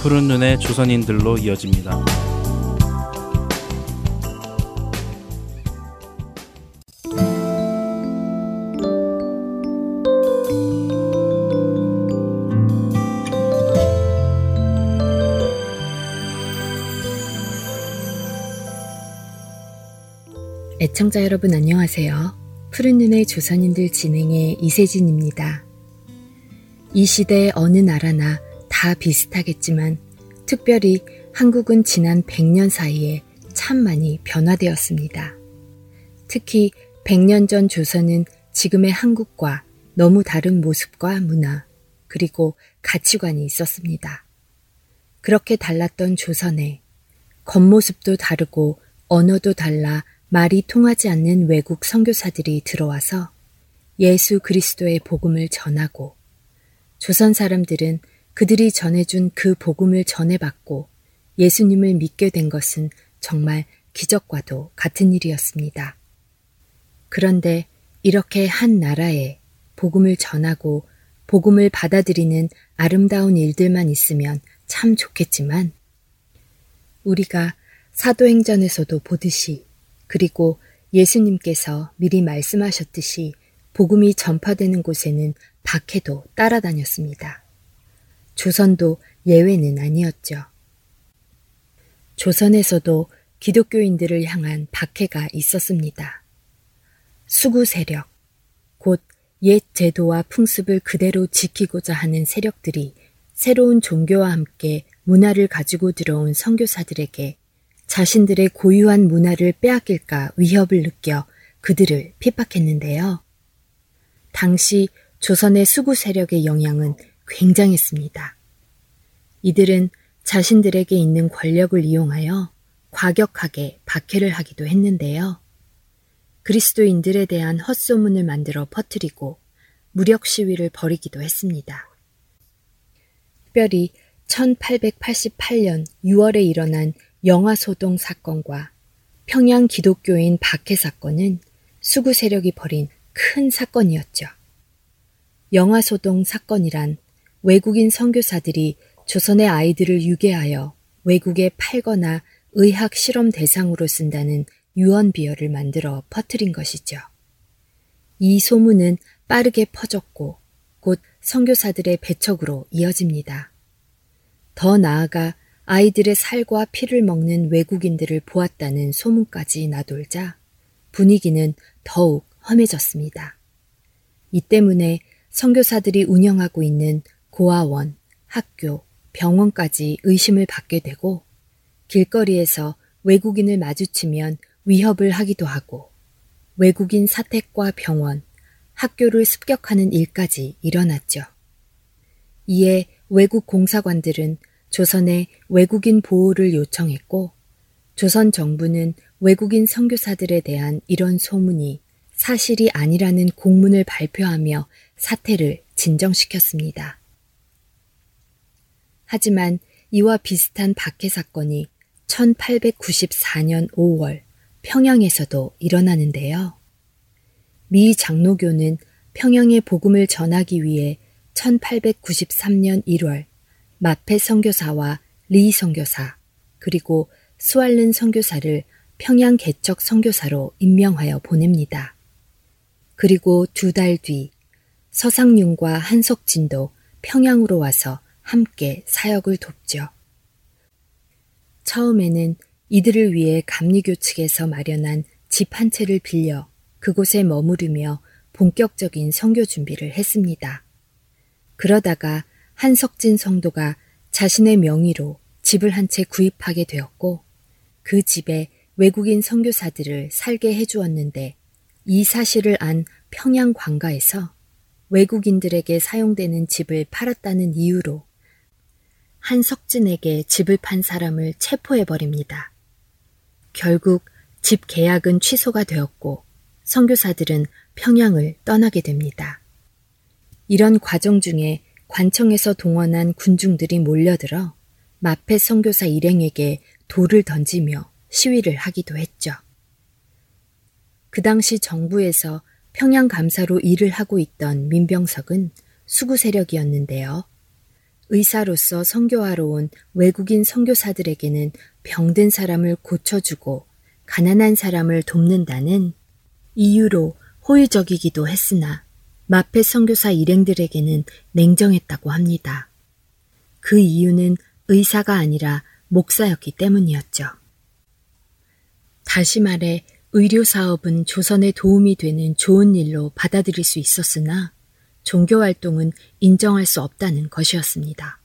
푸른 눈의 조선인들로 이어집니다. 애청자 여러분 안녕하세요. 푸른 눈의 조선인들 진행의 이세진입니다. 이 시대 어느 나라나 다 비슷하겠지만 특별히 한국은 지난 100년 사이에 참 많이 변화되었습니다. 특히 100년 전 조선은 지금의 한국과 너무 다른 모습과 문화, 그리고 가치관이 있었습니다. 그렇게 달랐던 조선에 겉모습도 다르고 언어도 달라 말이 통하지 않는 외국 선교사들이 들어와서 예수 그리스도의 복음을 전하고 조선 사람들은 그들이 전해준 그 복음을 전해받고 예수님을 믿게 된 것은 정말 기적과도 같은 일이었습니다. 그런데 이렇게 한 나라에 복음을 전하고 복음을 받아들이는 아름다운 일들만 있으면 참 좋겠지만 우리가 사도행전에서도 보듯이 그리고 예수님께서 미리 말씀하셨듯이 복음이 전파되는 곳에는 박해도 따라다녔습니다. 조선도 예외는 아니었죠. 조선에서도 기독교인들을 향한 박해가 있었습니다. 수구 세력, 곧 옛 제도와 풍습을 그대로 지키고자 하는 세력들이 새로운 종교와 함께 문화를 가지고 들어온 선교사들에게 자신들의 고유한 문화를 빼앗길까 위협을 느껴 그들을 핍박했는데요. 당시 조선의 수구 세력의 영향은 굉장했습니다. 이들은 자신들에게 있는 권력을 이용하여 과격하게 박해를 하기도 했는데요. 그리스도인들에 대한 헛소문을 만들어 퍼뜨리고 무력 시위를 벌이기도 했습니다. 특별히 1888년 6월에 일어난 영화 소동 사건과 평양 기독교인 박해 사건은 수구 세력이 벌인 큰 사건이었죠. 영화 소동 사건이란 외국인 선교사들이 조선의 아이들을 유괴하여 외국에 팔거나 의학 실험 대상으로 쓴다는 유언 비어를 만들어 퍼뜨린 것이죠. 이 소문은 빠르게 퍼졌고 곧 선교사들의 배척으로 이어집니다. 더 나아가 아이들의 살과 피를 먹는 외국인들을 보았다는 소문까지 나돌자 분위기는 더욱 험해졌습니다. 이 때문에 선교사들이 운영하고 있는 고아원, 학교, 병원까지 의심을 받게 되고 길거리에서 외국인을 마주치면 위협을 하기도 하고 외국인 사택과 병원, 학교를 습격하는 일까지 일어났죠. 이에 외국 공사관들은 조선에 외국인 보호를 요청했고 조선 정부는 외국인 선교사들에 대한 이런 소문이 사실이 아니라는 공문을 발표하며 사태를 진정시켰습니다. 하지만 이와 비슷한 박해 사건이 1894년 5월 평양에서도 일어나는데요. 미 장로교는 평양의 복음을 전하기 위해 1893년 1월 마페 선교사와 리 선교사 그리고 수알른 선교사를 평양 개척 선교사로 임명하여 보냅니다. 그리고 두 달 뒤 서상윤과 한석진도 평양으로 와서 함께 사역을 돕죠. 처음에는 이들을 위해 감리교 측에서 마련한 집 한 채를 빌려 그곳에 머무르며 본격적인 선교 준비를 했습니다. 그러다가 한석진 성도가 자신의 명의로 집을 한 채 구입하게 되었고 그 집에 외국인 선교사들을 살게 해주었는데 이 사실을 안 평양 관가에서 외국인들에게 사용되는 집을 팔았다는 이유로 한석진에게 집을 판 사람을 체포해버립니다. 결국 집 계약은 취소가 되었고 선교사들은 평양을 떠나게 됩니다. 이런 과정 중에 관청에서 동원한 군중들이 몰려들어 마페 선교사 일행에게 돌을 던지며 시위를 하기도 했죠. 그 당시 정부에서 평양 감사로 일을 하고 있던 민병석은 수구 세력이었는데요. 의사로서 선교하러 온 외국인 선교사들에게는 병든 사람을 고쳐주고 가난한 사람을 돕는다는 이유로 호의적이기도 했으나 마페 선교사 일행들에게는 냉정했다고 합니다. 그 이유는 의사가 아니라 목사였기 때문이었죠. 다시 말해 의료 사업은 조선에 도움이 되는 좋은 일로 받아들일 수 있었으나 종교 활동은 인정할 수 없다는 것이었습니다.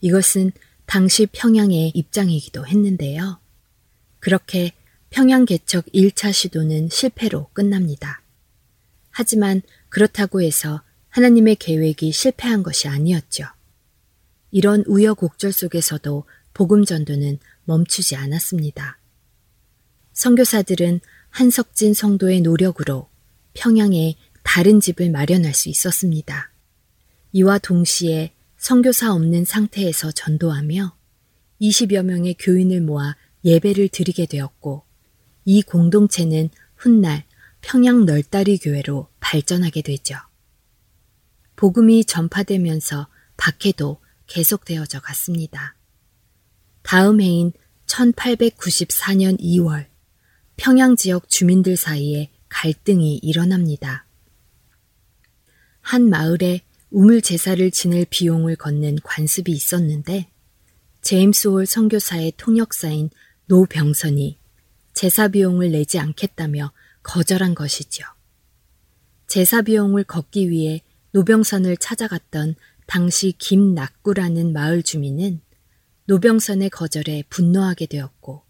이것은 당시 평양의 입장이기도 했는데요. 그렇게 평양 개척 1차 시도는 실패로 끝납니다. 하지만 그렇다고 해서 하나님의 계획이 실패한 것이 아니었죠. 이런 우여곡절 속에서도 복음 전도는 멈추지 않았습니다. 선교사들은 한석진 성도의 노력으로 평양에 다른 집을 마련할 수 있었습니다. 이와 동시에 선교사 없는 상태에서 전도하며 20여 명의 교인을 모아 예배를 드리게 되었고 이 공동체는 훗날 평양 널다리 교회로 발전하게 되죠. 복음이 전파되면서 박해도 계속되어져 갔습니다. 다음 해인 1894년 2월 평양 지역 주민들 사이에 갈등이 일어납니다. 한 마을에 우물 제사를 지낼 비용을 걷는 관습이 있었는데 제임스 홀 선교사의 통역사인 노병선이 제사 비용을 내지 않겠다며 거절한 것이지요. 제사 비용을 걷기 위해 노병선을 찾아갔던 당시 김낙구라는 마을 주민은 노병선의 거절에 분노하게 되었고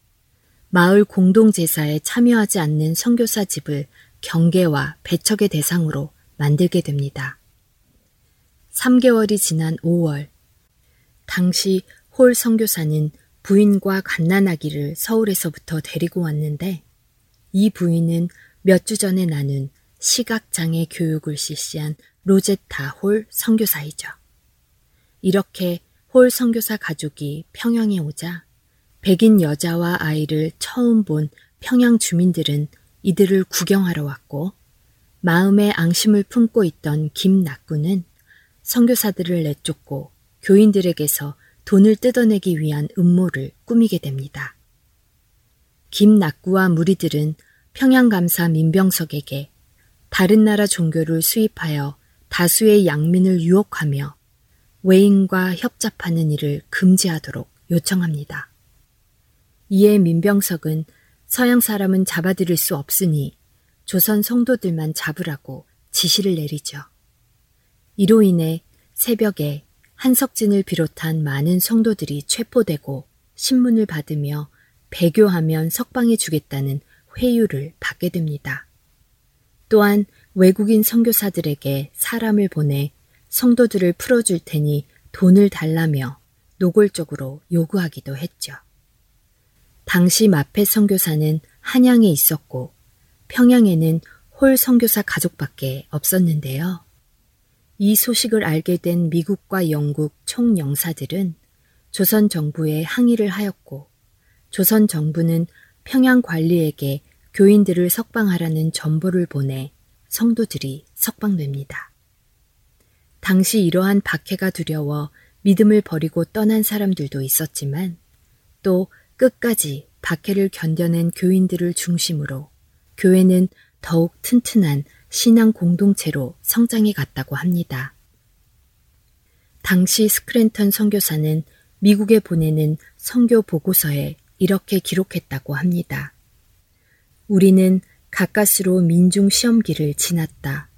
마을 공동제사에 참여하지 않는 선교사 집을 경계와 배척의 대상으로 만들게 됩니다. 3개월이 지난 5월 당시 홀 선교사는 부인과 갓난아기를 서울에서부터 데리고 왔는데 이 부인은 몇 주 전에 나눈 시각장애 교육을 실시한 로제타 홀 선교사이죠. 이렇게 홀 선교사 가족이 평양에 오자 백인 여자와 아이를 처음 본 평양 주민들은 이들을 구경하러 왔고 마음에 앙심을 품고 있던 김낙구는 선교사들을 내쫓고 교인들에게서 돈을 뜯어내기 위한 음모를 꾸미게 됩니다. 김낙구와 무리들은 평양감사 민병석에게 다른 나라 종교를 수입하여 다수의 양민을 유혹하며 외인과 협잡하는 일을 금지하도록 요청합니다. 이에 민병석은 서양 사람은 잡아들일 수 없으니 조선 성도들만 잡으라고 지시를 내리죠. 이로 인해 새벽에 한석진을 비롯한 많은 성도들이 체포되고 신문을 받으며 배교하면 석방해 주겠다는 회유를 받게 됩니다. 또한 외국인 선교사들에게 사람을 보내 성도들을 풀어줄 테니 돈을 달라며 노골적으로 요구하기도 했죠. 당시 마페 선교사는 한양에 있었고 평양에는 홀 선교사 가족밖에 없었는데요. 이 소식을 알게 된 미국과 영국 총영사들은 조선 정부에 항의를 하였고 조선 정부는 평양 관리에게 교인들을 석방하라는 전보를 보내 성도들이 석방됩니다. 당시 이러한 박해가 두려워 믿음을 버리고 떠난 사람들도 있었지만 또 끝까지 박해를 견뎌낸 교인들을 중심으로 교회는 더욱 튼튼한 신앙 공동체로 성장해 갔다고 합니다. 당시 스크랜턴 선교사는 미국에 보내는 선교 보고서에 이렇게 기록했다고 합니다. 우리는 가까스로 민중 시험기를 지났다.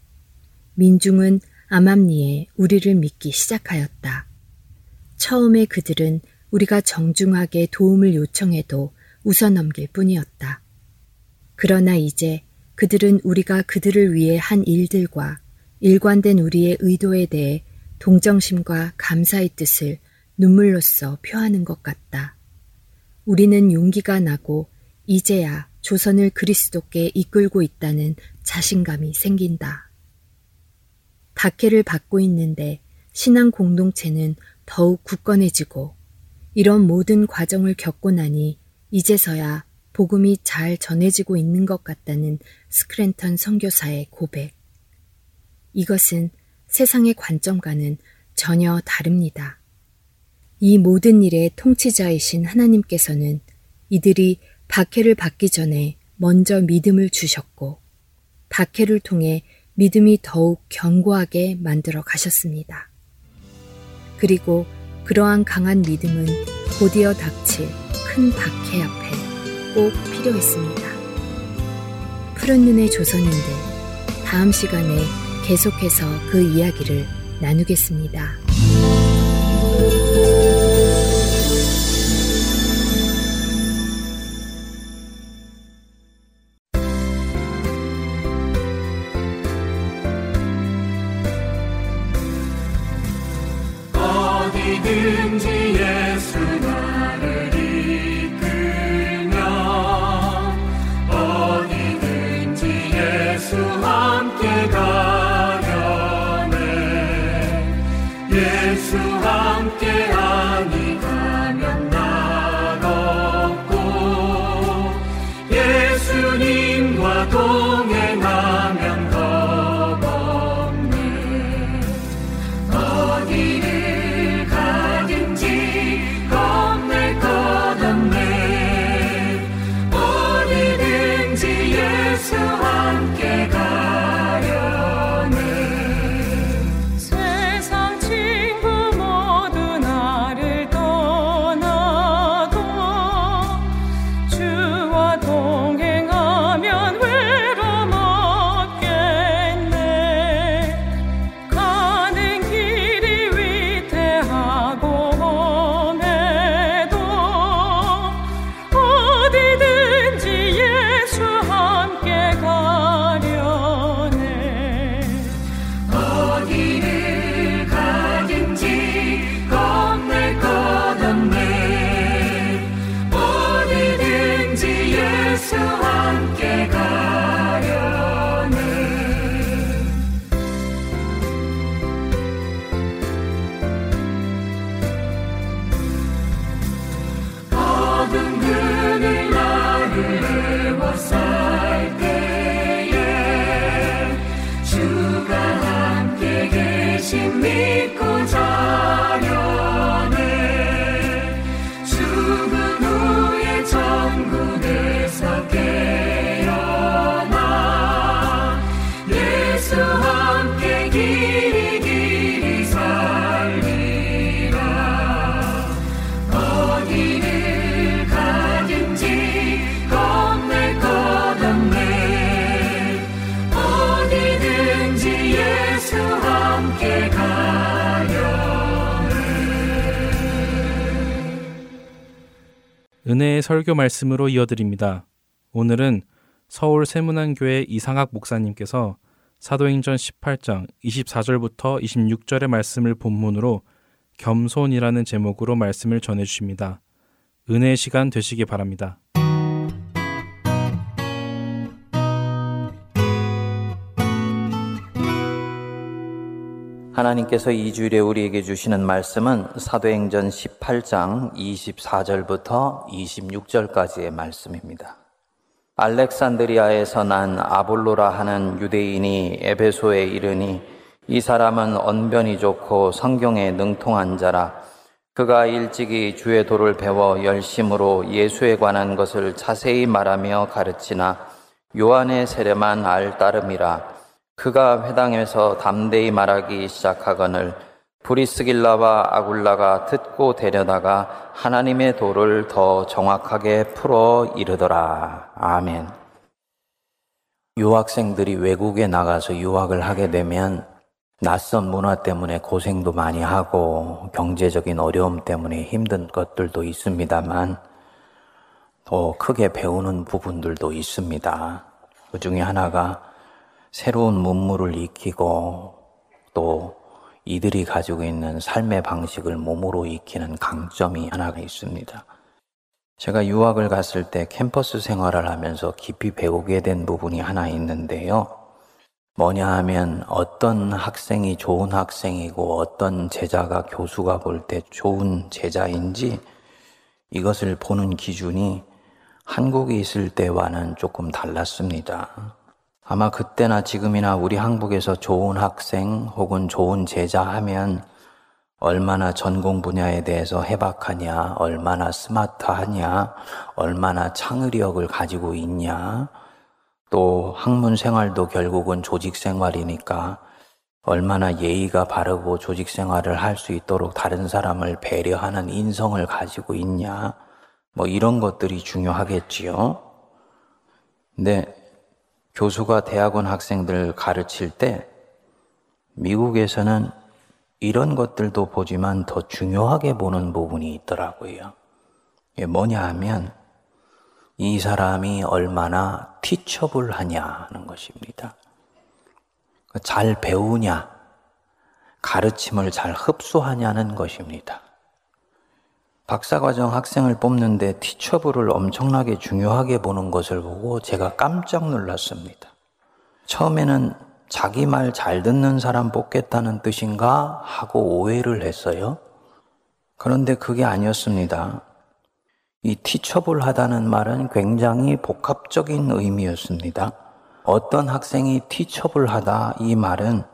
민중은 암암리에 우리를 믿기 시작하였다. 처음에 그들은 우리가 정중하게 도움을 요청해도 웃어넘길 뿐이었다. 그러나 이제 그들은 우리가 그들을 위해 한 일들과 일관된 우리의 의도에 대해 동정심과 감사의 뜻을 눈물로써 표하는 것 같다. 우리는 용기가 나고 이제야 조선을 그리스도께 이끌고 있다는 자신감이 생긴다. 박해를 받고 있는데 신앙 공동체는 더욱 굳건해지고 이런 모든 과정을 겪고 나니 이제서야 복음이 잘 전해지고 있는 것 같다는 스크랜턴 선교사의 고백. 이것은 세상의 관점과는 전혀 다릅니다. 이 모든 일의 통치자이신 하나님께서는 이들이 박해를 받기 전에 먼저 믿음을 주셨고, 박해를 통해 믿음이 더욱 견고하게 만들어 가셨습니다. 그리고 그러한 강한 믿음은 곧이어 닥칠 큰 박해 앞에 꼭 필요했습니다. 푸른 눈의 조선인들, 다음 시간에 계속해서 그 이야기를 나누겠습니다. 은혜의 설교 말씀으로 이어드립니다. 오늘은 서울 세문안교회 이상학 목사님께서 사도행전 18장 24절부터 26절의 말씀을 본문으로 겸손이라는 제목으로 말씀을 전해 주십니다. 은혜의 시간 되시기 바랍니다. 하나님께서 이 주일에 우리에게 주시는 말씀은 사도행전 18장 24절부터 26절까지의 말씀입니다. 알렉산드리아에서 난 아볼로라 하는 유대인이 에베소에 이르니 이 사람은 언변이 좋고 성경에 능통한 자라 그가 일찍이 주의 도를 배워 열심으로 예수에 관한 것을 자세히 말하며 가르치나 요한의 세례만 알 따름이라 그가 회당에서 담대히 말하기 시작하거늘 브리스길라와 아굴라가 듣고 데려다가 하나님의 도를 더 정확하게 풀어 이르더라. 아멘. 유학생들이 외국에 나가서 유학을 하게 되면 낯선 문화 때문에 고생도 많이 하고 경제적인 어려움 때문에 힘든 것들도 있습니다만 더 크게 배우는 부분들도 있습니다. 그 중에 하나가 새로운 문물을 익히고 또 이들이 가지고 있는 삶의 방식을 몸으로 익히는 강점이 하나가 있습니다. 제가 유학을 갔을 때 캠퍼스 생활을 하면서 깊이 배우게 된 부분이 하나 있는데요. 뭐냐 하면 어떤 학생이 좋은 학생이고 어떤 제자가 교수가 볼 때 좋은 제자인지 이것을 보는 기준이 한국에 있을 때와는 조금 달랐습니다. 아마 그때나 지금이나 우리 한국에서 좋은 학생 혹은 좋은 제자 하면 얼마나 전공 분야에 대해서 해박하냐, 얼마나 스마트하냐, 얼마나 창의력을 가지고 있냐, 또 학문 생활도 결국은 조직 생활이니까 얼마나 예의가 바르고 조직 생활을 할 수 있도록 다른 사람을 배려하는 인성을 가지고 있냐, 뭐 이런 것들이 중요하겠지요. 근데 교수가 대학원 학생들 가르칠 때 미국에서는 이런 것들도 보지만 더 중요하게 보는 부분이 있더라고요. 뭐냐 하면 이 사람이 얼마나 티처블하냐 하는 것입니다. 잘 배우냐, 가르침을 잘 흡수하냐는 것입니다. 박사과정 학생을 뽑는데 티처블을 엄청나게 중요하게 보는 것을 보고 제가 깜짝 놀랐습니다. 처음에는 자기 말 잘 듣는 사람 뽑겠다는 뜻인가 하고 오해를 했어요. 그런데 그게 아니었습니다. 이 티처블 하다는 말은 굉장히 복합적인 의미였습니다. 어떤 학생이 티처블 하다 이 말은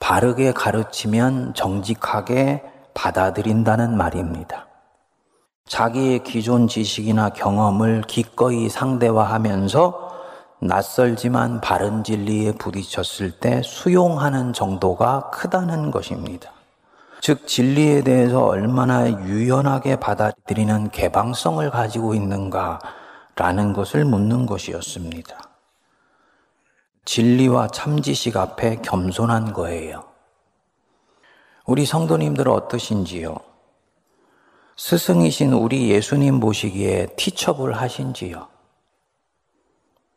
바르게 가르치면 정직하게 받아들인다는 말입니다. 자기의 기존 지식이나 경험을 기꺼이 상대화하면서 낯설지만 바른 진리에 부딪혔을 때 수용하는 정도가 크다는 것입니다. 즉, 진리에 대해서 얼마나 유연하게 받아들이는 개방성을 가지고 있는가라는 것을 묻는 것이었습니다. 진리와 참지식 앞에 겸손한 거예요. 우리 성도님들은 어떠신지요? 스승이신 우리 예수님 보시기에 티처블 하신지요?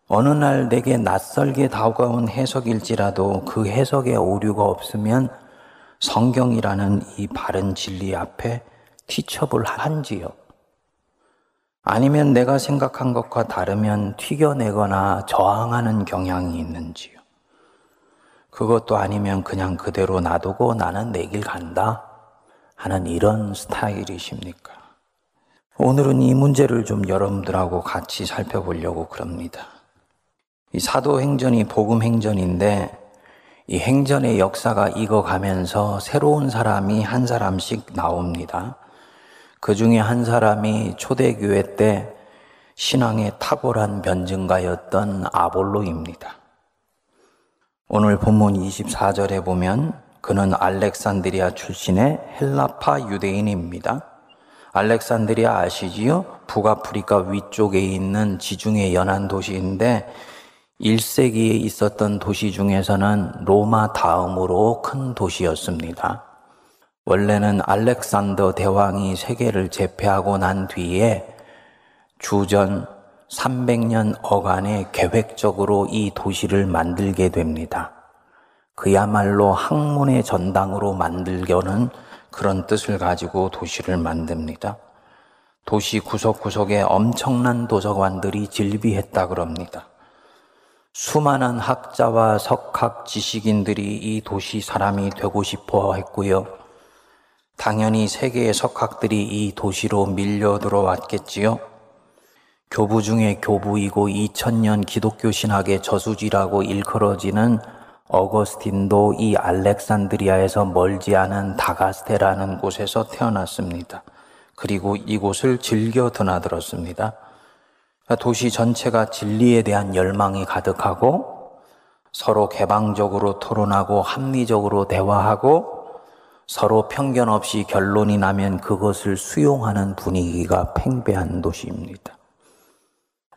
어느 날 내게 낯설게 다가온 해석일지라도 그 해석에 오류가 없으면 성경이라는 이 바른 진리 앞에 티처블 한지요? 아니면 내가 생각한 것과 다르면 튀겨내거나 저항하는 경향이 있는지요? 그것도 아니면 그냥 그대로 놔두고 나는 내 길 간다? 하는 이런 스타일이십니까? 오늘은 이 문제를 좀 여러분들하고 같이 살펴보려고 그럽니다. 이 사도행전이 복음행전인데 이 행전의 역사가 익어가면서 새로운 사람이 한 사람씩 나옵니다. 그 중에 한 사람이 초대교회 때 신앙의 탁월한 변증가였던 아볼로입니다. 오늘 본문 24절에 보면 그는 알렉산드리아 출신의 헬라파 유대인입니다. 알렉산드리아 아시지요? 북아프리카 위쪽에 있는 지중해 연안 도시인데 1세기에 있었던 도시 중에서는 로마 다음으로 큰 도시였습니다. 원래는 알렉산더 대왕이 세계를 제패하고 난 뒤에 주전 300년 어간에 계획적으로 이 도시를 만들게 됩니다. 그야말로 학문의 전당으로 만들려는 그런 뜻을 가지고 도시를 만듭니다. 도시 구석구석에 엄청난 도서관들이 질비했다 그럽니다. 수많은 학자와 석학 지식인들이 이 도시 사람이 되고 싶어 했고요. 당연히 세계의 석학들이 이 도시로 밀려 들어왔겠지요. 교부 중에 교부이고 2000년 기독교 신학의 저수지라고 일컬어지는 어거스틴도 이 알렉산드리아에서 멀지 않은 다가스테라는 곳에서 태어났습니다. 그리고 이곳을 즐겨 드나들었습니다. 도시 전체가 진리에 대한 열망이 가득하고 서로 개방적으로 토론하고 합리적으로 대화하고 서로 편견 없이 결론이 나면 그것을 수용하는 분위기가 팽배한 도시입니다.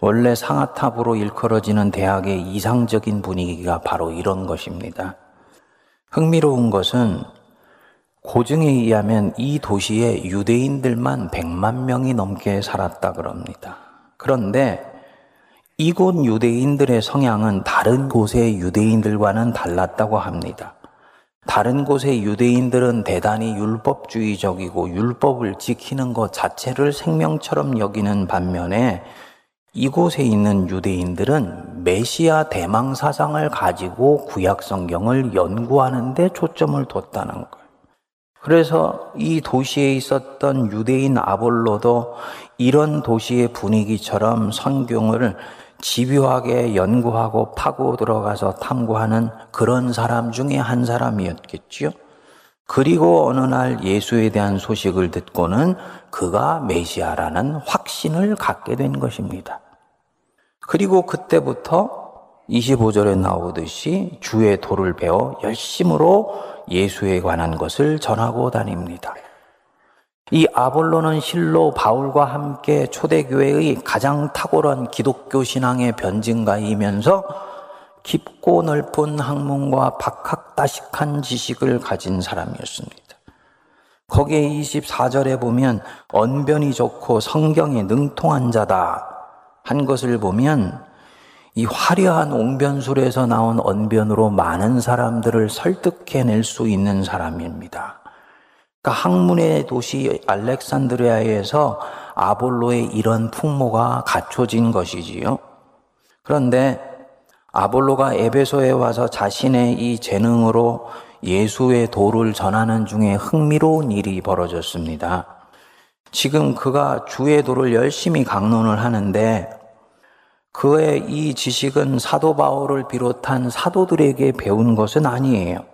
원래 상아탑으로 일컬어지는 대학의 이상적인 분위기가 바로 이런 것입니다. 흥미로운 것은 고증에 의하면 이 도시에 유대인들만 100만 명이 넘게 살았다 그럽니다. 그런데 이곳 유대인들의 성향은 다른 곳의 유대인들과는 달랐다고 합니다. 다른 곳의 유대인들은 대단히 율법주의적이고 율법을 지키는 것 자체를 생명처럼 여기는 반면에 이곳에 있는 유대인들은 메시아 대망 사상을 가지고 구약 성경을 연구하는 데 초점을 뒀다는 거예요. 그래서 이 도시에 있었던 유대인 아볼로도 이런 도시의 분위기처럼 성경을 집요하게 연구하고 파고 들어가서 탐구하는 그런 사람 중에 한 사람이었겠지요. 그리고 어느 날 예수에 대한 소식을 듣고는 그가 메시아라는 확신을 갖게 된 것입니다. 그리고 그때부터 25절에 나오듯이 주의 도를 배워 열심으로 예수에 관한 것을 전하고 다닙니다. 이 아볼로는 실로 바울과 함께 초대교회의 가장 탁월한 기독교 신앙의 변증가이면서 깊고 넓은 학문과 박학다식한 지식을 가진 사람이었습니다. 거기에 24절에 보면 언변이 좋고 성경에 능통한 자다 한 것을 보면 이 화려한 옹변술에서 나온 언변으로 많은 사람들을 설득해낼 수 있는 사람입니다. 그러니까 학문의 도시 알렉산드리아에서 아볼로의 이런 풍모가 갖춰진 것이지요. 그런데 아볼로가 에베소에 와서 자신의 이 재능으로 예수의 도를 전하는 중에 흥미로운 일이 벌어졌습니다. 지금 그가 주의 도를 열심히 강론을 하는데 그의 이 지식은 사도 바울을 비롯한 사도들에게 배운 것은 아니에요.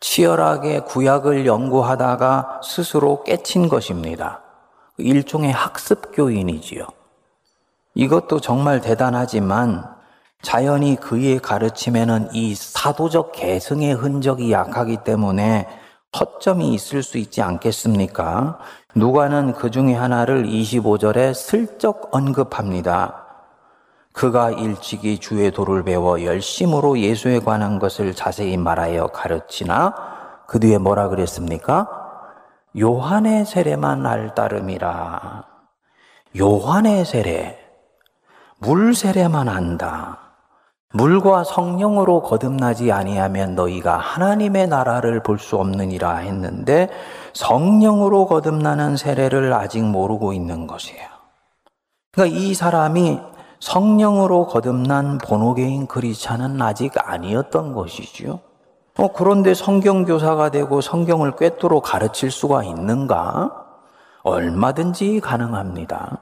치열하게 구약을 연구하다가 스스로 깨친 것입니다. 일종의 학습 교인이지요. 이것도 정말 대단하지만 자연히 그의 가르침에는 이 사도적 계승의 흔적이 약하기 때문에 허점이 있을 수 있지 않겠습니까? 누가는 그 중에 하나를 25절에 슬쩍 언급합니다. 그가 일찍이 주의 도를 배워 열심으로 예수에 관한 것을 자세히 말하여 가르치나 그 뒤에 뭐라 그랬습니까? 요한의 세례만 알 따름이라. 요한의 세례. 물 세례만 안다. 물과 성령으로 거듭나지 아니하면 너희가 하나님의 나라를 볼 수 없느니라 했는데 성령으로 거듭나는 세례를 아직 모르고 있는 것이에요. 그러니까 이 사람이 성령으로 거듭난 본호계인 크리스찬은 아직 아니었던 것이지요. 어, 그런데 성경교사가 되고 성경을 꿰뚫어 가르칠 수가 있는가? 얼마든지 가능합니다.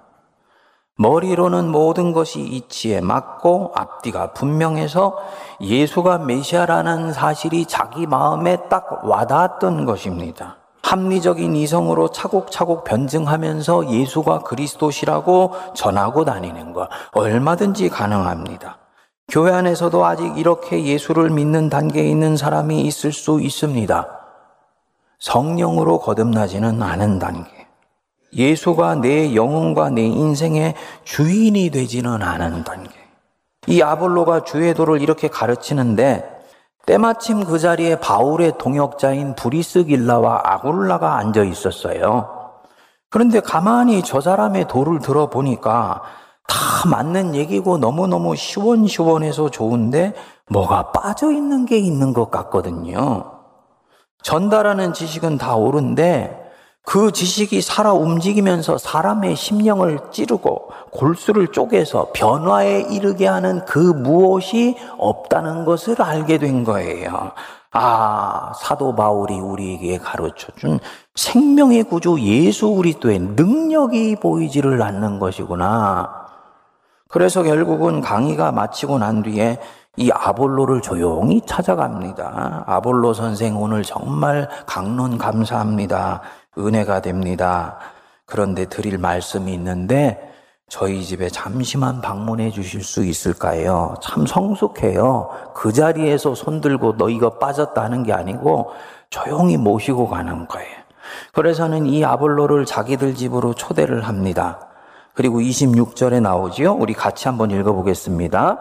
머리로는 모든 것이 이치에 맞고 앞뒤가 분명해서 예수가 메시아라는 사실이 자기 마음에 딱 와닿았던 것입니다. 합리적인 이성으로 차곡차곡 변증하면서 예수가 그리스도시라고 전하고 다니는 것 얼마든지 가능합니다. 교회 안에서도 아직 이렇게 예수를 믿는 단계에 있는 사람이 있을 수 있습니다. 성령으로 거듭나지는 않은 단계. 예수가 내 영혼과 내 인생의 주인이 되지는 않은 단계. 이 아볼로가 주의 도를 이렇게 가르치는데 때마침 그 자리에 바울의 동역자인 브리스길라와 아굴라가 앉아 있었어요. 그런데 가만히 저 사람의 도를 들어보니까 다 맞는 얘기고 너무너무 시원시원해서 좋은데 뭐가 빠져 있는 게 있는 것 같거든요. 전달하는 지식은 다 옳은데 그 지식이 살아 움직이면서 사람의 심령을 찌르고 골수를 쪼개서 변화에 이르게 하는 그 무엇이 없다는 것을 알게 된 거예요. 아, 사도 바울이 우리에게 가르쳐 준 생명의 구주 예수 그리스도의 능력이 보이지를 않는 것이구나. 그래서 결국은 강의가 마치고 난 뒤에 이 아볼로를 조용히 찾아갑니다. 아볼로 선생 오늘 정말 강론 감사합니다. 은혜가 됩니다. 그런데 드릴 말씀이 있는데 저희 집에 잠시만 방문해 주실 수 있을까요? 참 성숙해요. 그 자리에서 손들고 너 이거 빠졌다 하는 게 아니고 조용히 모시고 가는 거예요. 그래서는 이 아볼로를 자기들 집으로 초대를 합니다. 그리고 26절에 나오지요. 우리 같이 한번 읽어보겠습니다.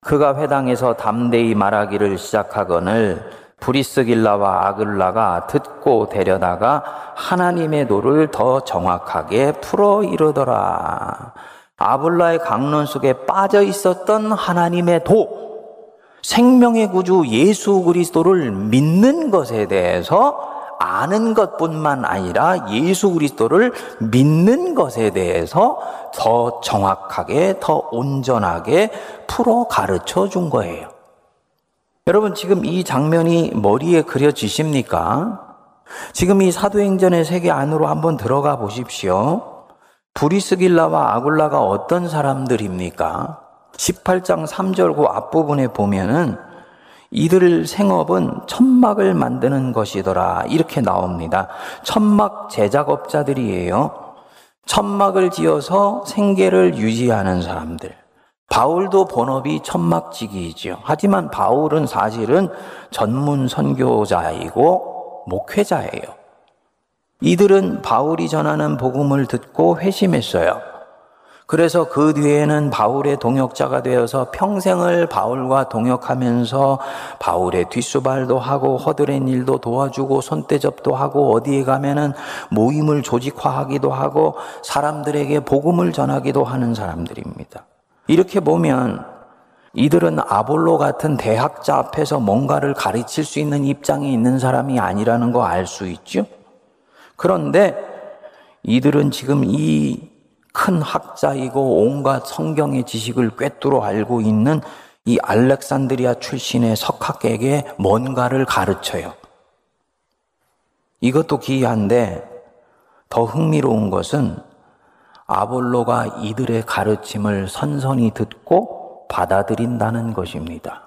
그가 회당에서 담대히 말하기를 시작하거늘 브리스길라와 아글라가 듣고 데려다가 하나님의 도를 더 정확하게 풀어 이르더라. 아블라의 강론 속에 빠져 있었던 하나님의 도. 생명의 구주 예수 그리스도를 믿는 것에 대해서 아는 것뿐만 아니라 예수 그리스도를 믿는 것에 대해서 더 정확하게, 더 온전하게 풀어 가르쳐 준 거예요. 여러분, 지금 이 장면이 머리에 그려지십니까? 지금 이 사도행전의 세계 안으로 한번 들어가 보십시오. 브리스길라와 아굴라가 어떤 사람들입니까? 18장 3절 그 앞부분에 보면은 이들 생업은 천막을 만드는 것이더라. 이렇게 나옵니다. 천막 제작업자들이에요. 천막을 지어서 생계를 유지하는 사람들. 바울도 본업이 천막지기이죠. 하지만 바울은 사실은 전문 선교자이고 목회자예요. 이들은 바울이 전하는 복음을 듣고 회심했어요. 그래서 그 뒤에는 바울의 동역자가 되어서 평생을 바울과 동역하면서 바울의 뒷수발도 하고 허드렛 일도 도와주고 손대접도 하고 어디에 가면은 모임을 조직화하기도 하고 사람들에게 복음을 전하기도 하는 사람들입니다. 이렇게 보면 이들은 아볼로 같은 대학자 앞에서 뭔가를 가르칠 수 있는 입장에 있는 사람이 아니라는 거 알 수 있죠? 그런데 이들은 지금 이 큰 학자이고 온갖 성경의 지식을 꿰뚫어 알고 있는 이 알렉산드리아 출신의 석학에게 뭔가를 가르쳐요. 이것도 기이한데 더 흥미로운 것은 아볼로가 이들의 가르침을 선선히 듣고 받아들인다는 것입니다.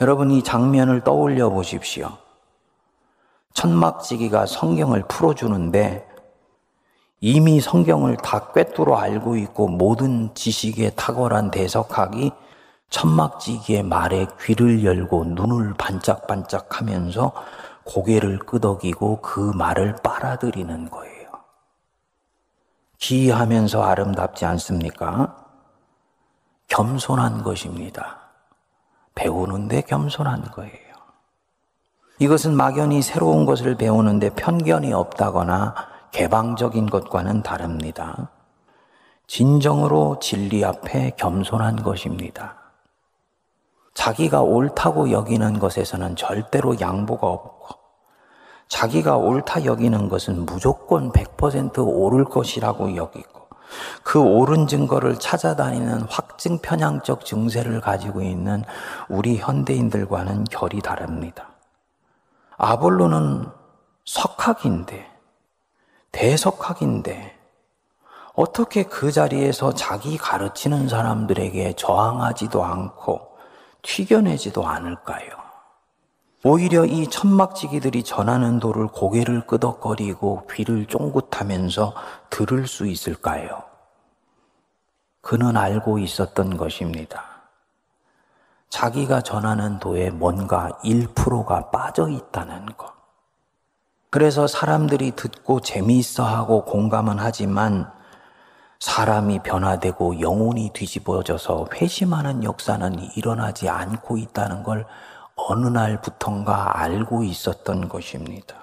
여러분 이 장면을 떠올려 보십시오. 천막지기가 성경을 풀어주는데 이미 성경을 다 꿰뚫어 알고 있고 모든 지식에 탁월한 대석학이 천막지기의 말에 귀를 열고 눈을 반짝반짝 하면서 고개를 끄덕이고 그 말을 빨아들이는 거예요. 기이하면서 아름답지 않습니까? 겸손한 것입니다. 배우는데 겸손한 거예요. 이것은 막연히 새로운 것을 배우는데 편견이 없다거나 개방적인 것과는 다릅니다. 진정으로 진리 앞에 겸손한 것입니다. 자기가 옳다고 여기는 것에서는 절대로 양보가 자기가 옳다 여기는 것은 무조건 100% 옳을 것이라고 여기고, 그 옳은 증거를 찾아다니는 확증 편향적 증세를 가지고 있는 우리 현대인들과는 결이 다릅니다. 아볼로는 석학인데, 대석학인데 어떻게 그 자리에서 자기 가르치는 사람들에게 저항하지도 않고 튀겨내지도 않을까요? 오히려 이 천막지기들이 전하는 도를 고개를 끄덕거리고 귀를 쫑긋하면서 들을 수 있을까요? 그는 알고 있었던 것입니다. 자기가 전하는 도에 뭔가 1%가 빠져 있다는 것. 그래서 사람들이 듣고 재미있어 하고 공감은 하지만 사람이 변화되고 영혼이 뒤집어져서 회심하는 역사는 일어나지 않고 있다는 걸 어느 날부턴가 알고 있었던 것입니다.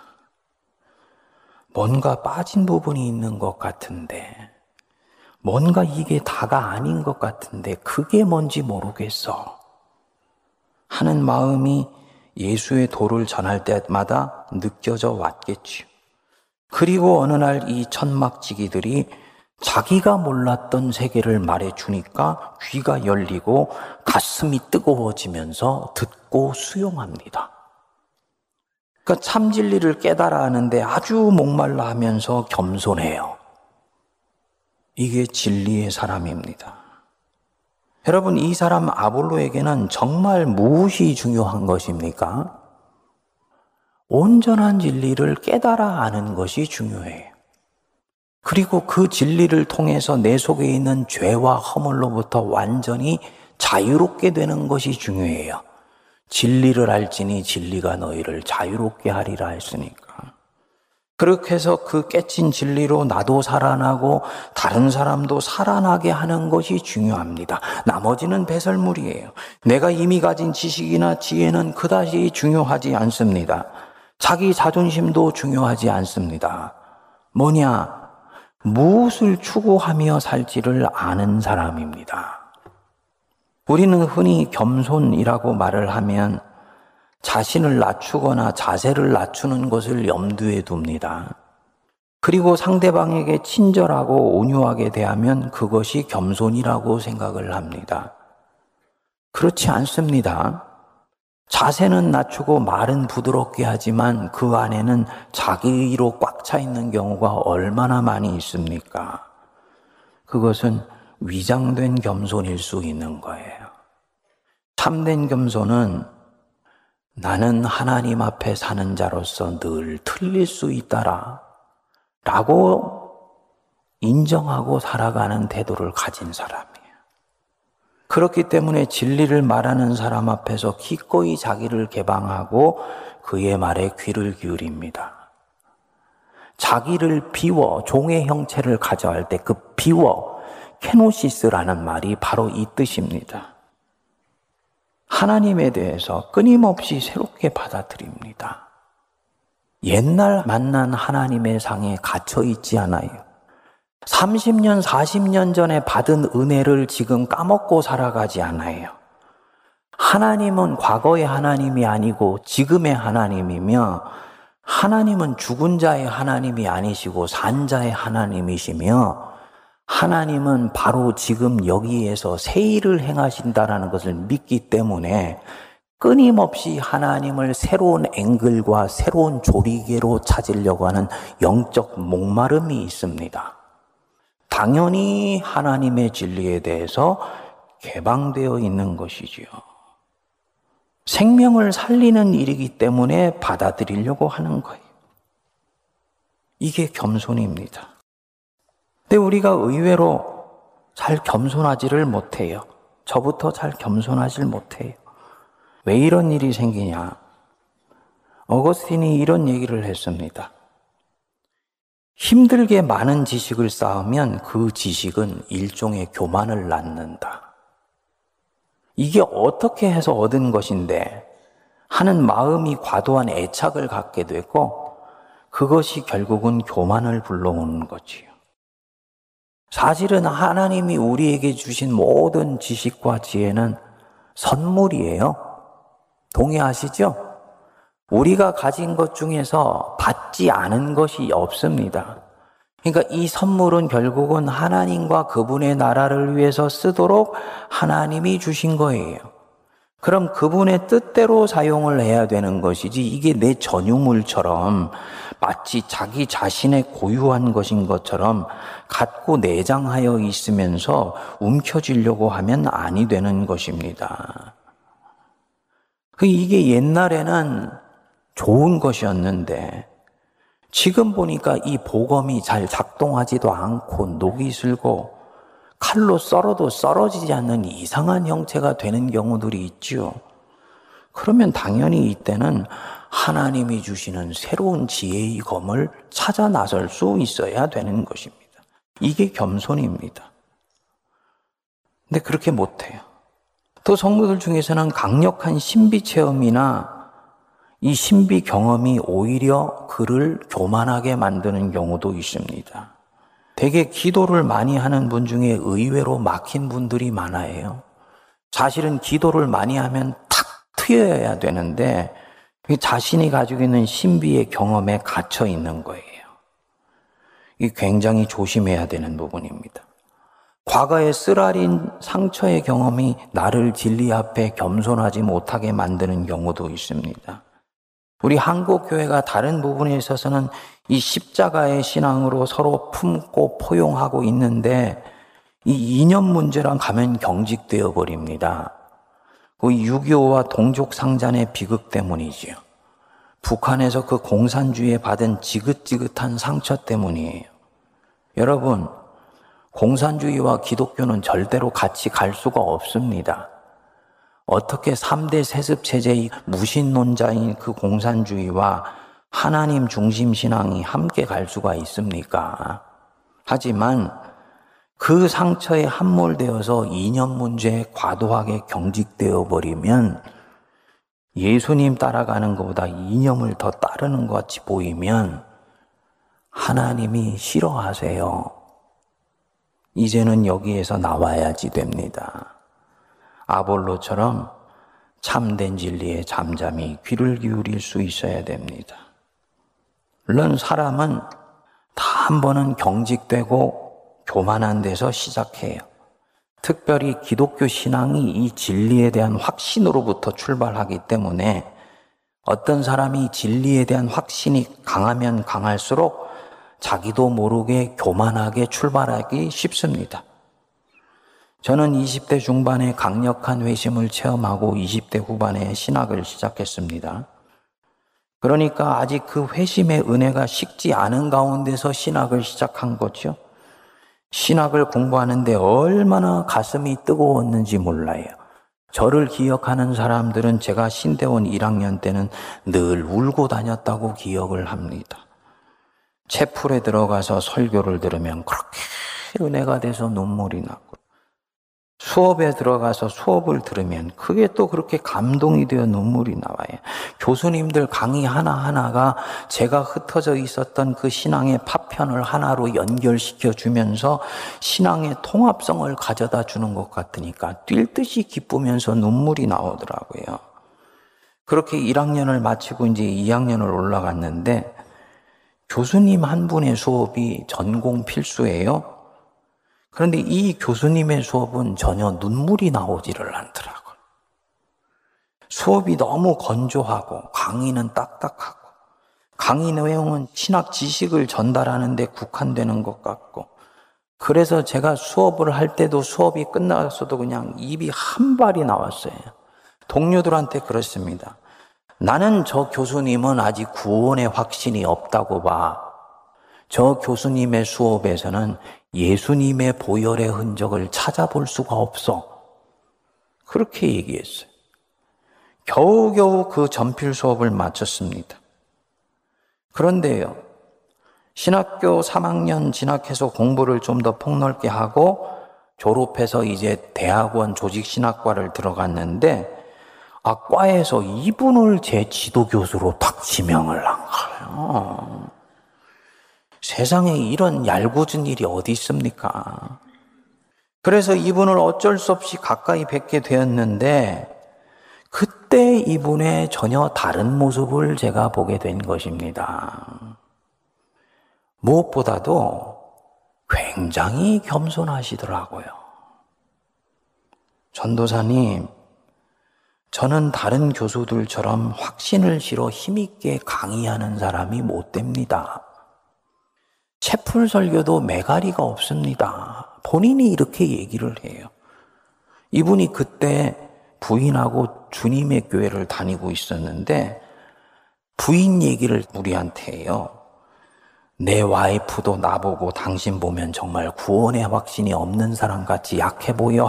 뭔가 빠진 부분이 있는 것 같은데, 뭔가 이게 다가 아닌 것 같은데, 그게 뭔지 모르겠어. 하는 마음이 예수의 도를 전할 때마다 느껴져 왔겠지요. 그리고 어느 날 이 천막지기들이 자기가 몰랐던 세계를 말해 주니까 귀가 열리고 가슴이 뜨거워지면서 듣고 수용합니다. 그러니까 참 진리를 깨달아 하는데 아주 목말라 하면서 겸손해요. 이게 진리의 사람입니다. 여러분, 이 사람 아볼로에게는 정말 무엇이 중요한 것입니까? 온전한 진리를 깨달아 아는 것이 중요해요. 그리고 그 진리를 통해서 내 속에 있는 죄와 허물로부터 완전히 자유롭게 되는 것이 중요해요. 진리를 알지니 진리가 너희를 자유롭게 하리라 했으니까. 그렇게 해서 그 깨친 진리로 나도 살아나고 다른 사람도 살아나게 하는 것이 중요합니다. 나머지는 배설물이에요. 내가 이미 가진 지식이나 지혜는 그다지 중요하지 않습니다. 자기 자존심도 중요하지 않습니다. 뭐냐? 무엇을 추구하며 살지를 아는 사람입니다. 우리는 흔히 겸손이라고 말을 하면 자신을 낮추거나 자세를 낮추는 것을 염두에 둡니다. 그리고 상대방에게 친절하고 온유하게 대하면 그것이 겸손이라고 생각을 합니다. 그렇지 않습니다. 자세는 낮추고 말은 부드럽게 하지만 그 안에는 자기로 꽉 차 있는 경우가 얼마나 많이 있습니까? 그것은 위장된 겸손일 수 있는 거예요. 참된 겸손은 나는 하나님 앞에 사는 자로서 늘 틀릴 수 있다라 라고 인정하고 살아가는 태도를 가진 사람이에요. 그렇기 때문에 진리를 말하는 사람 앞에서 기꺼이 자기를 개방하고 그의 말에 귀를 기울입니다. 자기를 비워 종의 형체를 가져할 때 그 비워 케노시스라는 말이 바로 이 뜻입니다. 하나님에 대해서 끊임없이 새롭게 받아들입니다. 옛날 만난 하나님의 상에 갇혀 있지 않아요. 30년, 40년 전에 받은 은혜를 지금 까먹고 살아가지 않아요. 하나님은 과거의 하나님이 아니고 지금의 하나님이며 하나님은 죽은 자의 하나님이 아니시고 산 자의 하나님이시며 하나님은 바로 지금 여기에서 새 일을 행하신다라는 것을 믿기 때문에 끊임없이 하나님을 새로운 앵글과 새로운 조리개로 찾으려고 하는 영적 목마름이 있습니다. 당연히 하나님의 진리에 대해서 개방되어 있는 것이지요. 생명을 살리는 일이기 때문에 받아들이려고 하는 거예요. 이게 겸손입니다. 근데 우리가 의외로 잘 겸손하지를 못해요. 저부터 잘 겸손하지 못해요. 왜 이런 일이 생기냐? 어거스틴이 이런 얘기를 했습니다. 힘들게 많은 지식을 쌓으면 그 지식은 일종의 교만을 낳는다. 이게 어떻게 해서 얻은 것인데 하는 마음이 과도한 애착을 갖게 되고 그것이 결국은 교만을 불러오는 거지요. 사실은 하나님이 우리에게 주신 모든 지식과 지혜는 선물이에요. 동의하시죠? 우리가 가진 것 중에서 받지 않은 것이 없습니다. 그러니까 이 선물은 결국은 하나님과 그분의 나라를 위해서 쓰도록 하나님이 주신 거예요. 그럼 그분의 뜻대로 사용을 해야 되는 것이지 이게 내 전유물처럼 마치 자기 자신의 고유한 것인 것처럼 갖고 내장하여 있으면서 움켜쥐려고 하면 아니 되는 것입니다. 그 이게 옛날에는 좋은 것이었는데 지금 보니까 이 보검이 잘 작동하지도 않고 녹이 슬고 칼로 썰어도 썰어지지 않는 이상한 형체가 되는 경우들이 있지요. 그러면 당연히 이때는 하나님이 주시는 새로운 지혜의 검을 찾아 나설 수 있어야 되는 것입니다. 이게 겸손입니다. 근데 그렇게 못해요. 또 성도들 중에서는 강력한 신비 체험이나 이 신비 경험이 오히려 그를 교만하게 만드는 경우도 있습니다. 되게 기도를 많이 하는 분 중에 의외로 막힌 분들이 많아요. 사실은 기도를 많이 하면 탁 트여야 되는데 자신이 가지고 있는 신비의 경험에 갇혀 있는 거예요. 이 굉장히 조심해야 되는 부분입니다. 과거의 쓰라린 상처의 경험이 나를 진리 앞에 겸손하지 못하게 만드는 경우도 있습니다. 우리 한국 교회가 다른 부분에 있어서는 이 십자가의 신앙으로 서로 품고 포용하고 있는데 이 이념 문제랑 가면 경직되어 버립니다. 그 6.25와 동족 상잔의 비극 때문이지요. 북한에서 그 공산주의에 받은 지긋지긋한 상처 때문이에요. 여러분, 공산주의와 기독교는 절대로 같이 갈 수가 없습니다. 어떻게 3대 세습 체제의 무신론자인 그 공산주의와 하나님 중심 신앙이 함께 갈 수가 있습니까? 하지만 그 상처에 함몰되어서 이념 문제에 과도하게 경직되어 버리면 예수님 따라가는 것보다 이념을 더 따르는 것 같이 보이면 하나님이 싫어하세요. 이제는 여기에서 나와야지 됩니다. 아볼로처럼 참된 진리에 잠잠히 귀를 기울일 수 있어야 됩니다. 물론 사람은 다 한 번은 경직되고 교만한 데서 시작해요. 특별히 기독교 신앙이 이 진리에 대한 확신으로부터 출발하기 때문에 어떤 사람이 진리에 대한 확신이 강하면 강할수록 자기도 모르게 교만하게 출발하기 쉽습니다. 저는 20대 중반에 강력한 회심을 체험하고 20대 후반에 신학을 시작했습니다. 그러니까 아직 그 회심의 은혜가 식지 않은 가운데서 신학을 시작한 거죠. 신학을 공부하는데 얼마나 가슴이 뜨거웠는지 몰라요. 저를 기억하는 사람들은 제가 신대원 1학년 때는 늘 울고 다녔다고 기억을 합니다. 채플에 들어가서 설교를 들으면 그렇게 은혜가 돼서 눈물이 나고 수업에 들어가서 수업을 들으면 그게 또 그렇게 감동이 되어 눈물이 나와요. 교수님들 강의 하나하나가 제가 흩어져 있었던 그 신앙의 파편을 하나로 연결시켜 주면서 신앙의 통합성을 가져다 주는 것 같으니까 뛸 듯이 기쁘면서 눈물이 나오더라고요. 그렇게 1학년을 마치고 이제 2학년을 올라갔는데 교수님 한 분의 수업이 전공 필수예요. 그런데 이 교수님의 수업은 전혀 눈물이 나오지를 않더라고요. 수업이 너무 건조하고 강의는 딱딱하고 강의 내용은 신학 지식을 전달하는데 국한되는 것 같고 그래서 제가 수업을 할 때도 수업이 끝나서도 그냥 입이 한 발이 나왔어요. 동료들한테 그렇습니다. 나는 저 교수님은 아직 구원의 확신이 없다고 봐. 저 교수님의 수업에서는 예수님의 보혈의 흔적을 찾아볼 수가 없어. 그렇게 얘기했어요. 겨우겨우 그 전필 수업을 마쳤습니다. 그런데요, 신학교 3학년 진학해서 공부를 좀 더 폭넓게 하고 졸업해서 이제 대학원 조직신학과를 들어갔는데, 아, 과에서 이분을 제 지도교수로 탁 지명을 한 거예요. 세상에 이런 얄궂은 일이 어디 있습니까? 그래서 이분을 어쩔 수 없이 가까이 뵙게 되었는데, 그때 이분의 전혀 다른 모습을 제가 보게 된 것입니다. 무엇보다도 굉장히 겸손하시더라고요. 전도사님, 저는 다른 교수들처럼 확신을 실어 힘있게 강의하는 사람이 못 됩니다. 채플 설교도 매가리가 없습니다. 본인이 이렇게 얘기를 해요. 이분이 그때 부인하고 주님의 교회를 다니고 있었는데 부인 얘기를 우리한테 해요. 내 와이프도 나보고 당신 보면 정말 구원의 확신이 없는 사람 같이 약해 보여.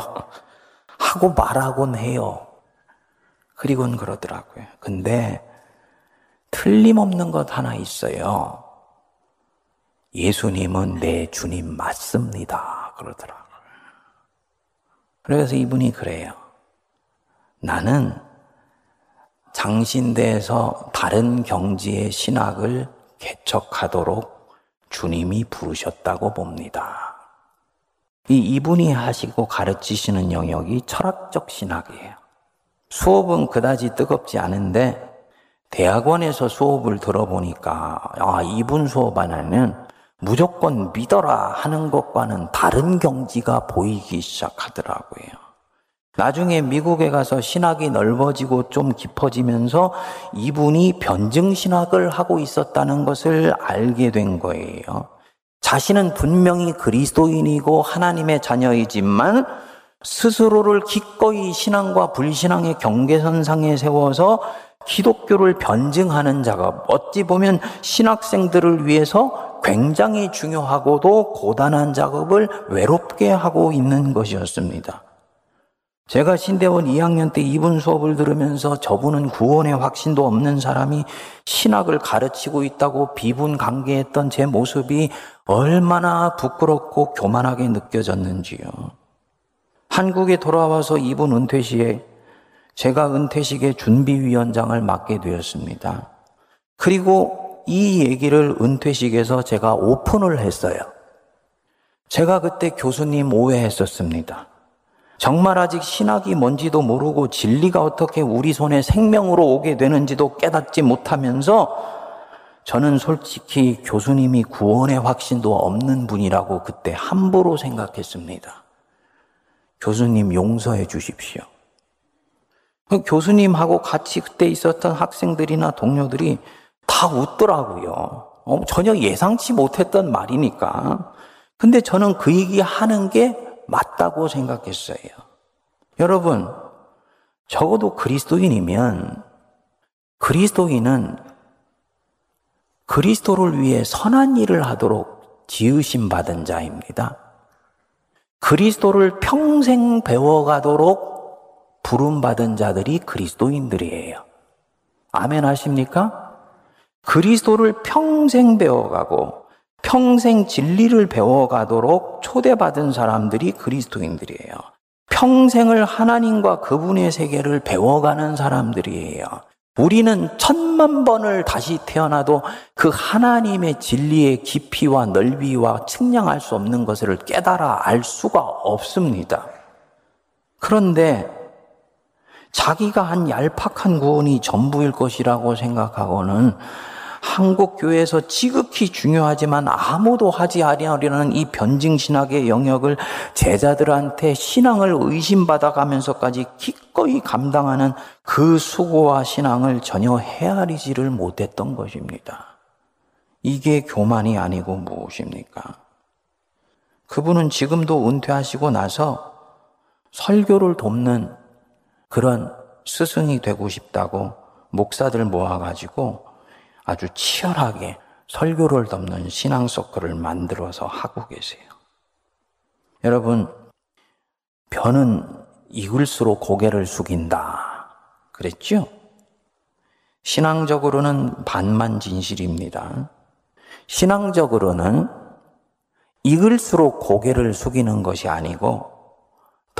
하고 말하곤 해요. 그리곤 그러더라고요. 근데 틀림없는 것 하나 있어요. 예수님은 내 주님 맞습니다. 그러더라고요. 그래서 이분이 그래요. 나는 장신대에서 다른 경지의 신학을 개척하도록 주님이 부르셨다고 봅니다. 이 이분이 하시고 가르치시는 영역이 철학적 신학이에요. 수업은 그다지 뜨겁지 않은데 대학원에서 수업을 들어보니까 아, 이분 수업 안에는 무조건 믿어라 하는 것과는 다른 경지가 보이기 시작하더라고요. 나중에 미국에 가서 신학이 넓어지고 좀 깊어지면서 이분이 변증신학을 하고 있었다는 것을 알게 된 거예요. 자신은 분명히 그리스도인이고 하나님의 자녀이지만 스스로를 기꺼이 신앙과 불신앙의 경계선상에 세워서 기독교를 변증하는 작업, 어찌 보면 신학생들을 위해서 굉장히 중요하고도 고단한 작업을 외롭게 하고 있는 것이었습니다. 제가 신대원 2학년 때 이분 수업을 들으면서 저분은 구원의 확신도 없는 사람이 신학을 가르치고 있다고 비분 관계했던 제 모습이 얼마나 부끄럽고 교만하게 느껴졌는지요. 한국에 돌아와서 이분 은퇴 시에 제가 은퇴식의 준비위원장을 맡게 되었습니다. 그리고 이 얘기를 은퇴식에서 제가 오픈을 했어요. 제가 그때 교수님 오해했었습니다. 정말 아직 신학이 뭔지도 모르고 진리가 어떻게 우리 손에 생명으로 오게 되는지도 깨닫지 못하면서 저는 솔직히 교수님이 구원의 확신도 없는 분이라고 그때 함부로 생각했습니다. 교수님 용서해 주십시오. 그 교수님하고 같이 그때 있었던 학생들이나 동료들이 다 웃더라고요. 어, 전혀 예상치 못했던 말이니까. 근데 저는 그 얘기 하는 게 맞다고 생각했어요. 여러분, 적어도 그리스도인이면 그리스도인은 그리스도를 위해 선한 일을 하도록 지으심 받은 자입니다. 그리스도를 평생 배워가도록 부름받은 자들이 그리스도인들이에요. 아멘 하십니까? 그리스도를 평생 배워가고 평생 진리를 배워가도록 초대받은 사람들이 그리스도인들이에요. 평생을 하나님과 그분의 세계를 배워가는 사람들이에요. 우리는 천만 번을 다시 태어나도 그 하나님의 진리의 깊이와 넓이와 측량할 수 없는 것을 깨달아 알 수가 없습니다. 그런데 자기가 한 얄팍한 구원이 전부일 것이라고 생각하고는 한국 교회에서 지극히 중요하지만 아무도 하지 아니하려는 이 변증 신학의 영역을 제자들한테 신앙을 의심받아 가면서까지 기꺼이 감당하는 그 수고와 신앙을 전혀 헤아리지를 못했던 것입니다. 이게 교만이 아니고 무엇입니까? 그분은 지금도 은퇴하시고 나서 설교를 돕는 그런 스승이 되고 싶다고 목사들 모아가지고 아주 치열하게 설교를 덮는 신앙 서클을 만들어서 하고 계세요. 여러분, 변은 익을수록 고개를 숙인다. 그랬죠? 신앙적으로는 반만 진실입니다. 신앙적으로는 익을수록 고개를 숙이는 것이 아니고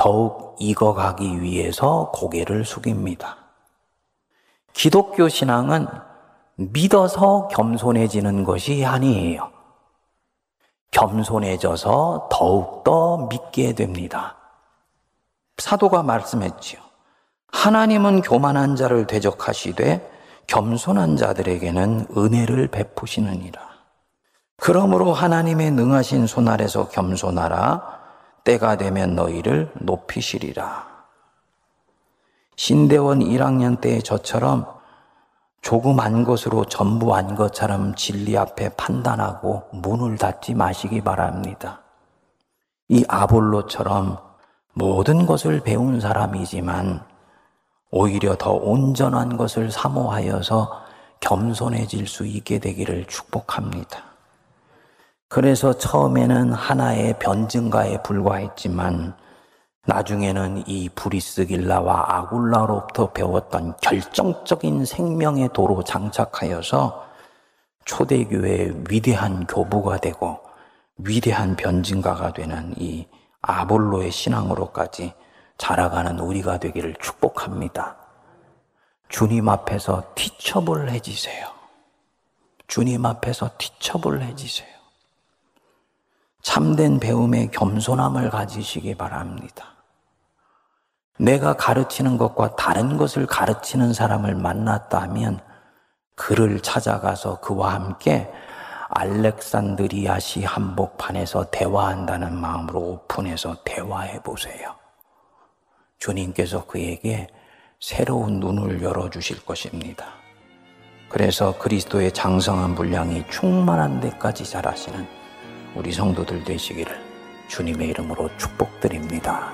더욱 익어가기 위해서 고개를 숙입니다. 기독교 신앙은 믿어서 겸손해지는 것이 아니에요. 겸손해져서 더욱더 믿게 됩니다. 사도가 말씀했지요. 하나님은 교만한 자를 대적하시되 겸손한 자들에게는 은혜를 베푸시느니라. 그러므로 하나님의 능하신 손 아래서 겸손하라. 때가 되면 너희를 높이시리라. 신대원 1학년 때 저처럼 안 것으로 전부 안 것처럼 진리 앞에 판단하고 문을 닫지 마시기 바랍니다. 이 아볼로처럼 모든 것을 배운 사람이지만 오히려 더 온전한 것을 사모하여서 겸손해질 수 있게 되기를 축복합니다. 그래서 처음에는 하나의 변증가에 불과했지만 나중에는 이 브리스길라와 아굴라로부터 배웠던 결정적인 생명의 도로 장착하여서 초대교회의 위대한 교부가 되고 위대한 변증가가 되는 이 아볼로의 신앙으로까지 자라가는 우리가 되기를 축복합니다. 주님 앞에서 티처블 해지세요. 주님 앞에서 티처블 해지세요. 참된 배움의 겸손함을 가지시기 바랍니다. 내가 가르치는 것과 다른 것을 가르치는 사람을 만났다면 그를 찾아가서 그와 함께 알렉산드리아시 한복판에서 대화한다는 마음으로 오픈해서 대화해 보세요. 주님께서 그에게 새로운 눈을 열어주실 것입니다. 그래서 그리스도의 장성한 분량이 충만한 데까지 자라시는 우리 성도들 되시기를 주님의 이름으로 축복드립니다.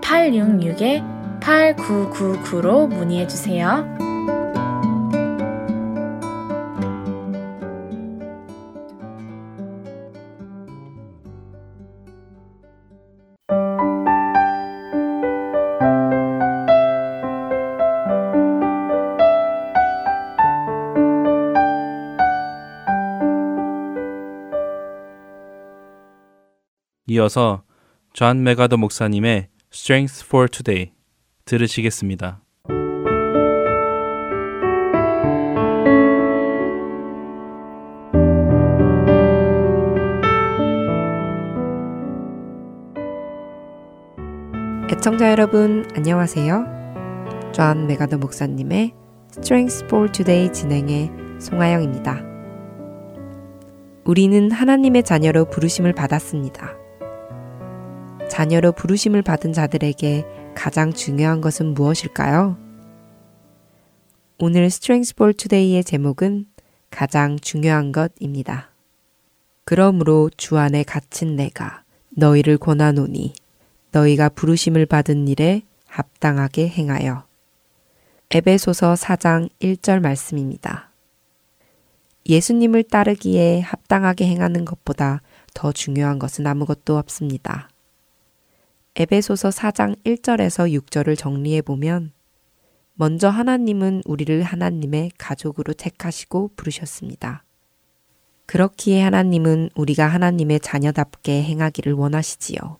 602-866-8999로 문의해 주세요. 이어서 존 맥아더 목사님의 Strength for Today 들으시겠습니다. 애청자 여러분 안녕하세요. 존 맥아더 목사님의 Strength for Today 진행의 송하영입니다. 우리는 하나님의 자녀로 부르심을 받았습니다. 자녀로 부르심을 받은 자들에게 가장 중요한 것은 무엇일까요? 오늘 Strength for Today의 제목은 가장 중요한 것입니다. 그러므로 주 안에 갇힌 내가 너희를 권하노니 너희가 부르심을 받은 일에 합당하게 행하여. 에베소서 4장 1절 말씀입니다. 예수님을 따르기에 합당하게 행하는 것보다 더 중요한 것은 아무것도 없습니다. 에베소서 4장 1절에서 6절을 정리해 보면 먼저 하나님은 우리를 하나님의 가족으로 택하시고 부르셨습니다. 그렇기에 하나님은 우리가 하나님의 자녀답게 행하기를 원하시지요.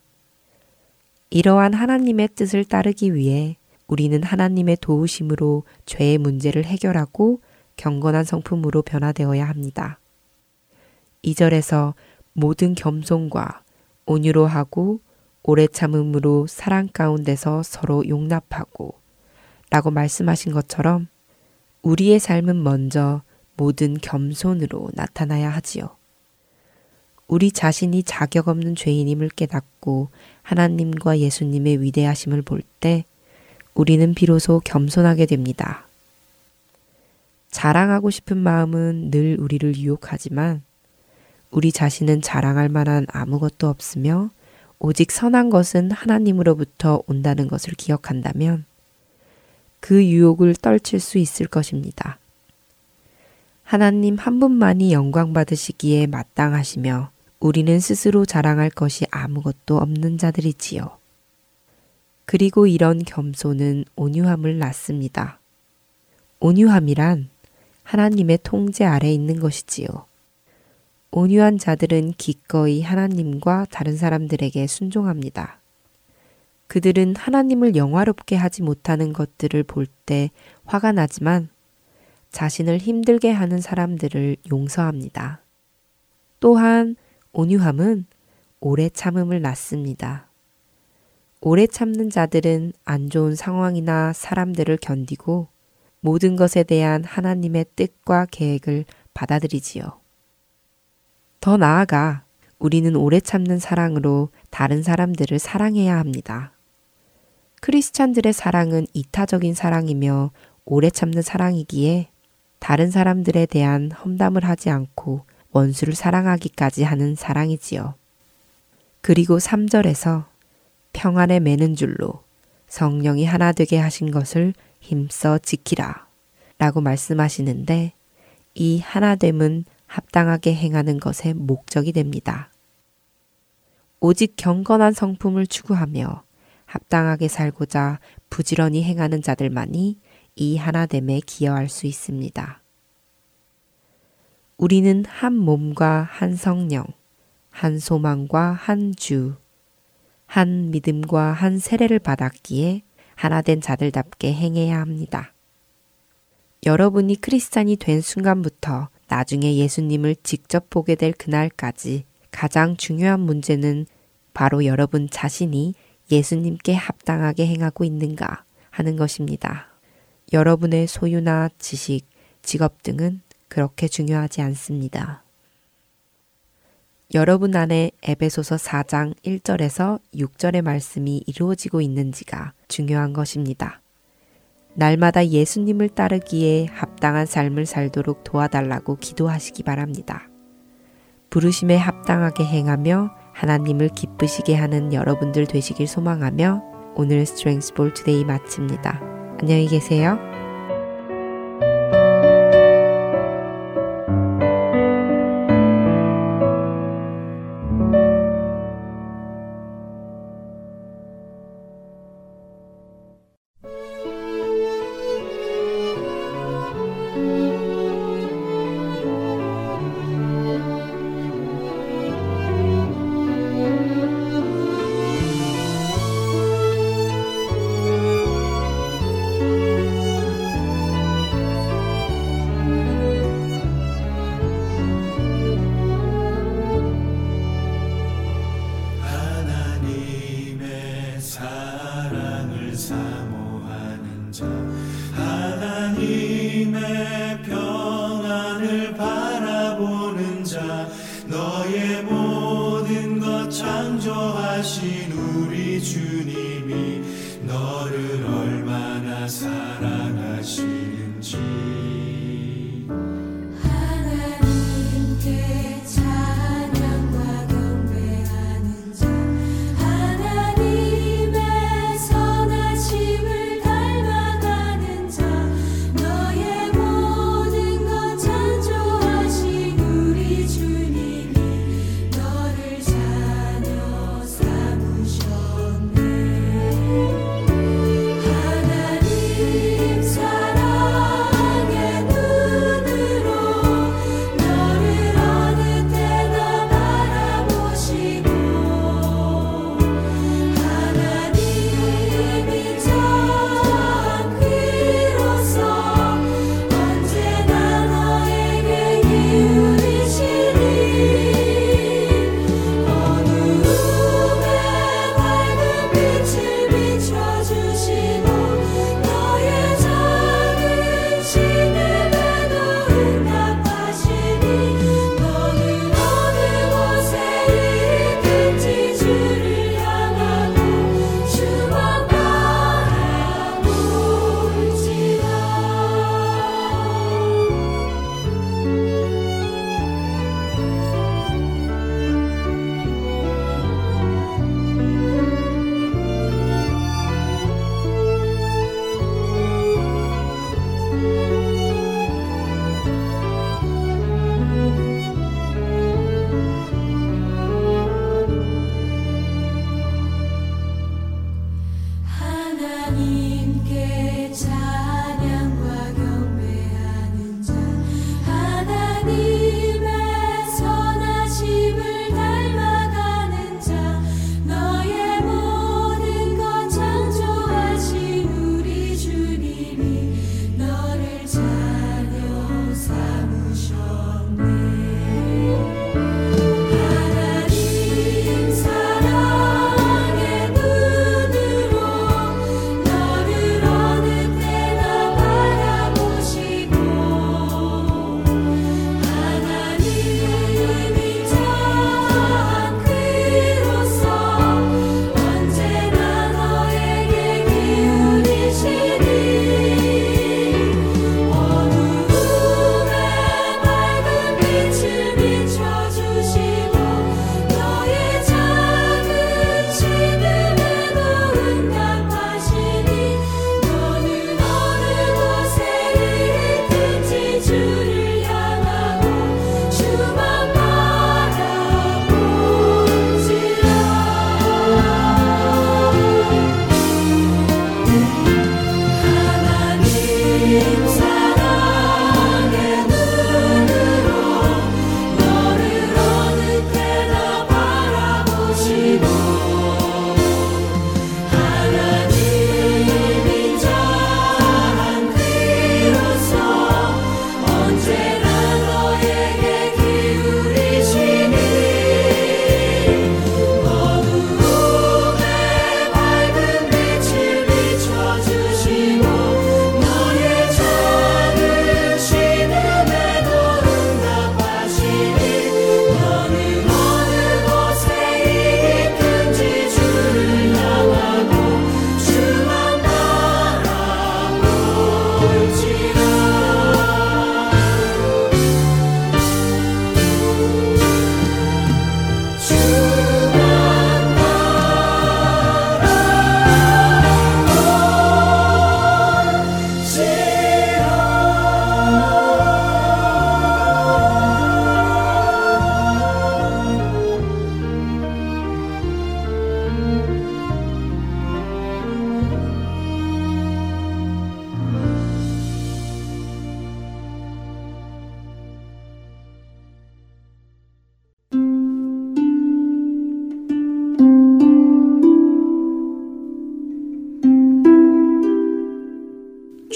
이러한 하나님의 뜻을 따르기 위해 우리는 하나님의 도우심으로 죄의 문제를 해결하고 경건한 성품으로 변화되어야 합니다. 2절에서 모든 겸손과 온유로 하고 오래 참음으로 사랑 가운데서 서로 용납하고 라고 말씀하신 것처럼 우리의 삶은 먼저 모든 겸손으로 나타나야 하지요. 우리 자신이 자격 없는 죄인임을 깨닫고 하나님과 예수님의 위대하심을 볼 때 우리는 비로소 겸손하게 됩니다. 자랑하고 싶은 마음은 늘 우리를 유혹하지만 우리 자신은 자랑할 만한 아무것도 없으며 오직 선한 것은 하나님으로부터 온다는 것을 기억한다면 그 유혹을 떨칠 수 있을 것입니다. 하나님 한 분만이 영광 받으시기에 마땅하시며 우리는 스스로 자랑할 것이 아무것도 없는 자들이지요. 그리고 이런 겸손은 온유함을 낳습니다. 온유함이란 하나님의 통제 아래 있는 것이지요. 온유한 자들은 기꺼이 하나님과 다른 사람들에게 순종합니다. 그들은 하나님을 영화롭게 하지 못하는 것들을 볼 때 화가 나지만 자신을 힘들게 하는 사람들을 용서합니다. 또한 온유함은 오래 참음을 낳습니다. 오래 참는 자들은 안 좋은 상황이나 사람들을 견디고 모든 것에 대한 하나님의 뜻과 계획을 받아들이지요. 더 나아가 우리는 오래 참는 사랑으로 다른 사람들을 사랑해야 합니다. 크리스찬들의 사랑은 이타적인 사랑이며 오래 참는 사랑이기에 다른 사람들에 대한 험담을 하지 않고 원수를 사랑하기까지 하는 사랑이지요. 그리고 3절에서 평안에 매는 줄로 성령이 하나 되게 하신 것을 힘써 지키라 라고 말씀하시는데 이 하나됨은 합당하게 행하는 것의 목적이 됩니다. 오직 경건한 성품을 추구하며 합당하게 살고자 부지런히 행하는 자들만이 이 하나됨에 기여할 수 있습니다. 우리는 한 몸과 한 성령, 한 소망과 한 주, 한 믿음과 한 세례를 받았기에 하나된 자들답게 행해야 합니다. 여러분이 크리스찬이 된 순간부터 나중에 예수님을 직접 보게 될 그날까지 가장 중요한 문제는 바로 여러분 자신이 예수님께 합당하게 행하고 있는가 하는 것입니다. 여러분의 소유나 지식, 직업 등은 그렇게 중요하지 않습니다. 여러분 안에 에베소서 4장 1절에서 6절의 말씀이 이루어지고 있는지가 중요한 것입니다. 날마다 예수님을 따르기에 합당한 삶을 살도록 도와달라고 기도하시기 바랍니다. 부르심에 합당하게 행하며 하나님을 기쁘시게 하는 여러분들 되시길 소망하며 오늘 Strength for Today 마칩니다. 안녕히 계세요.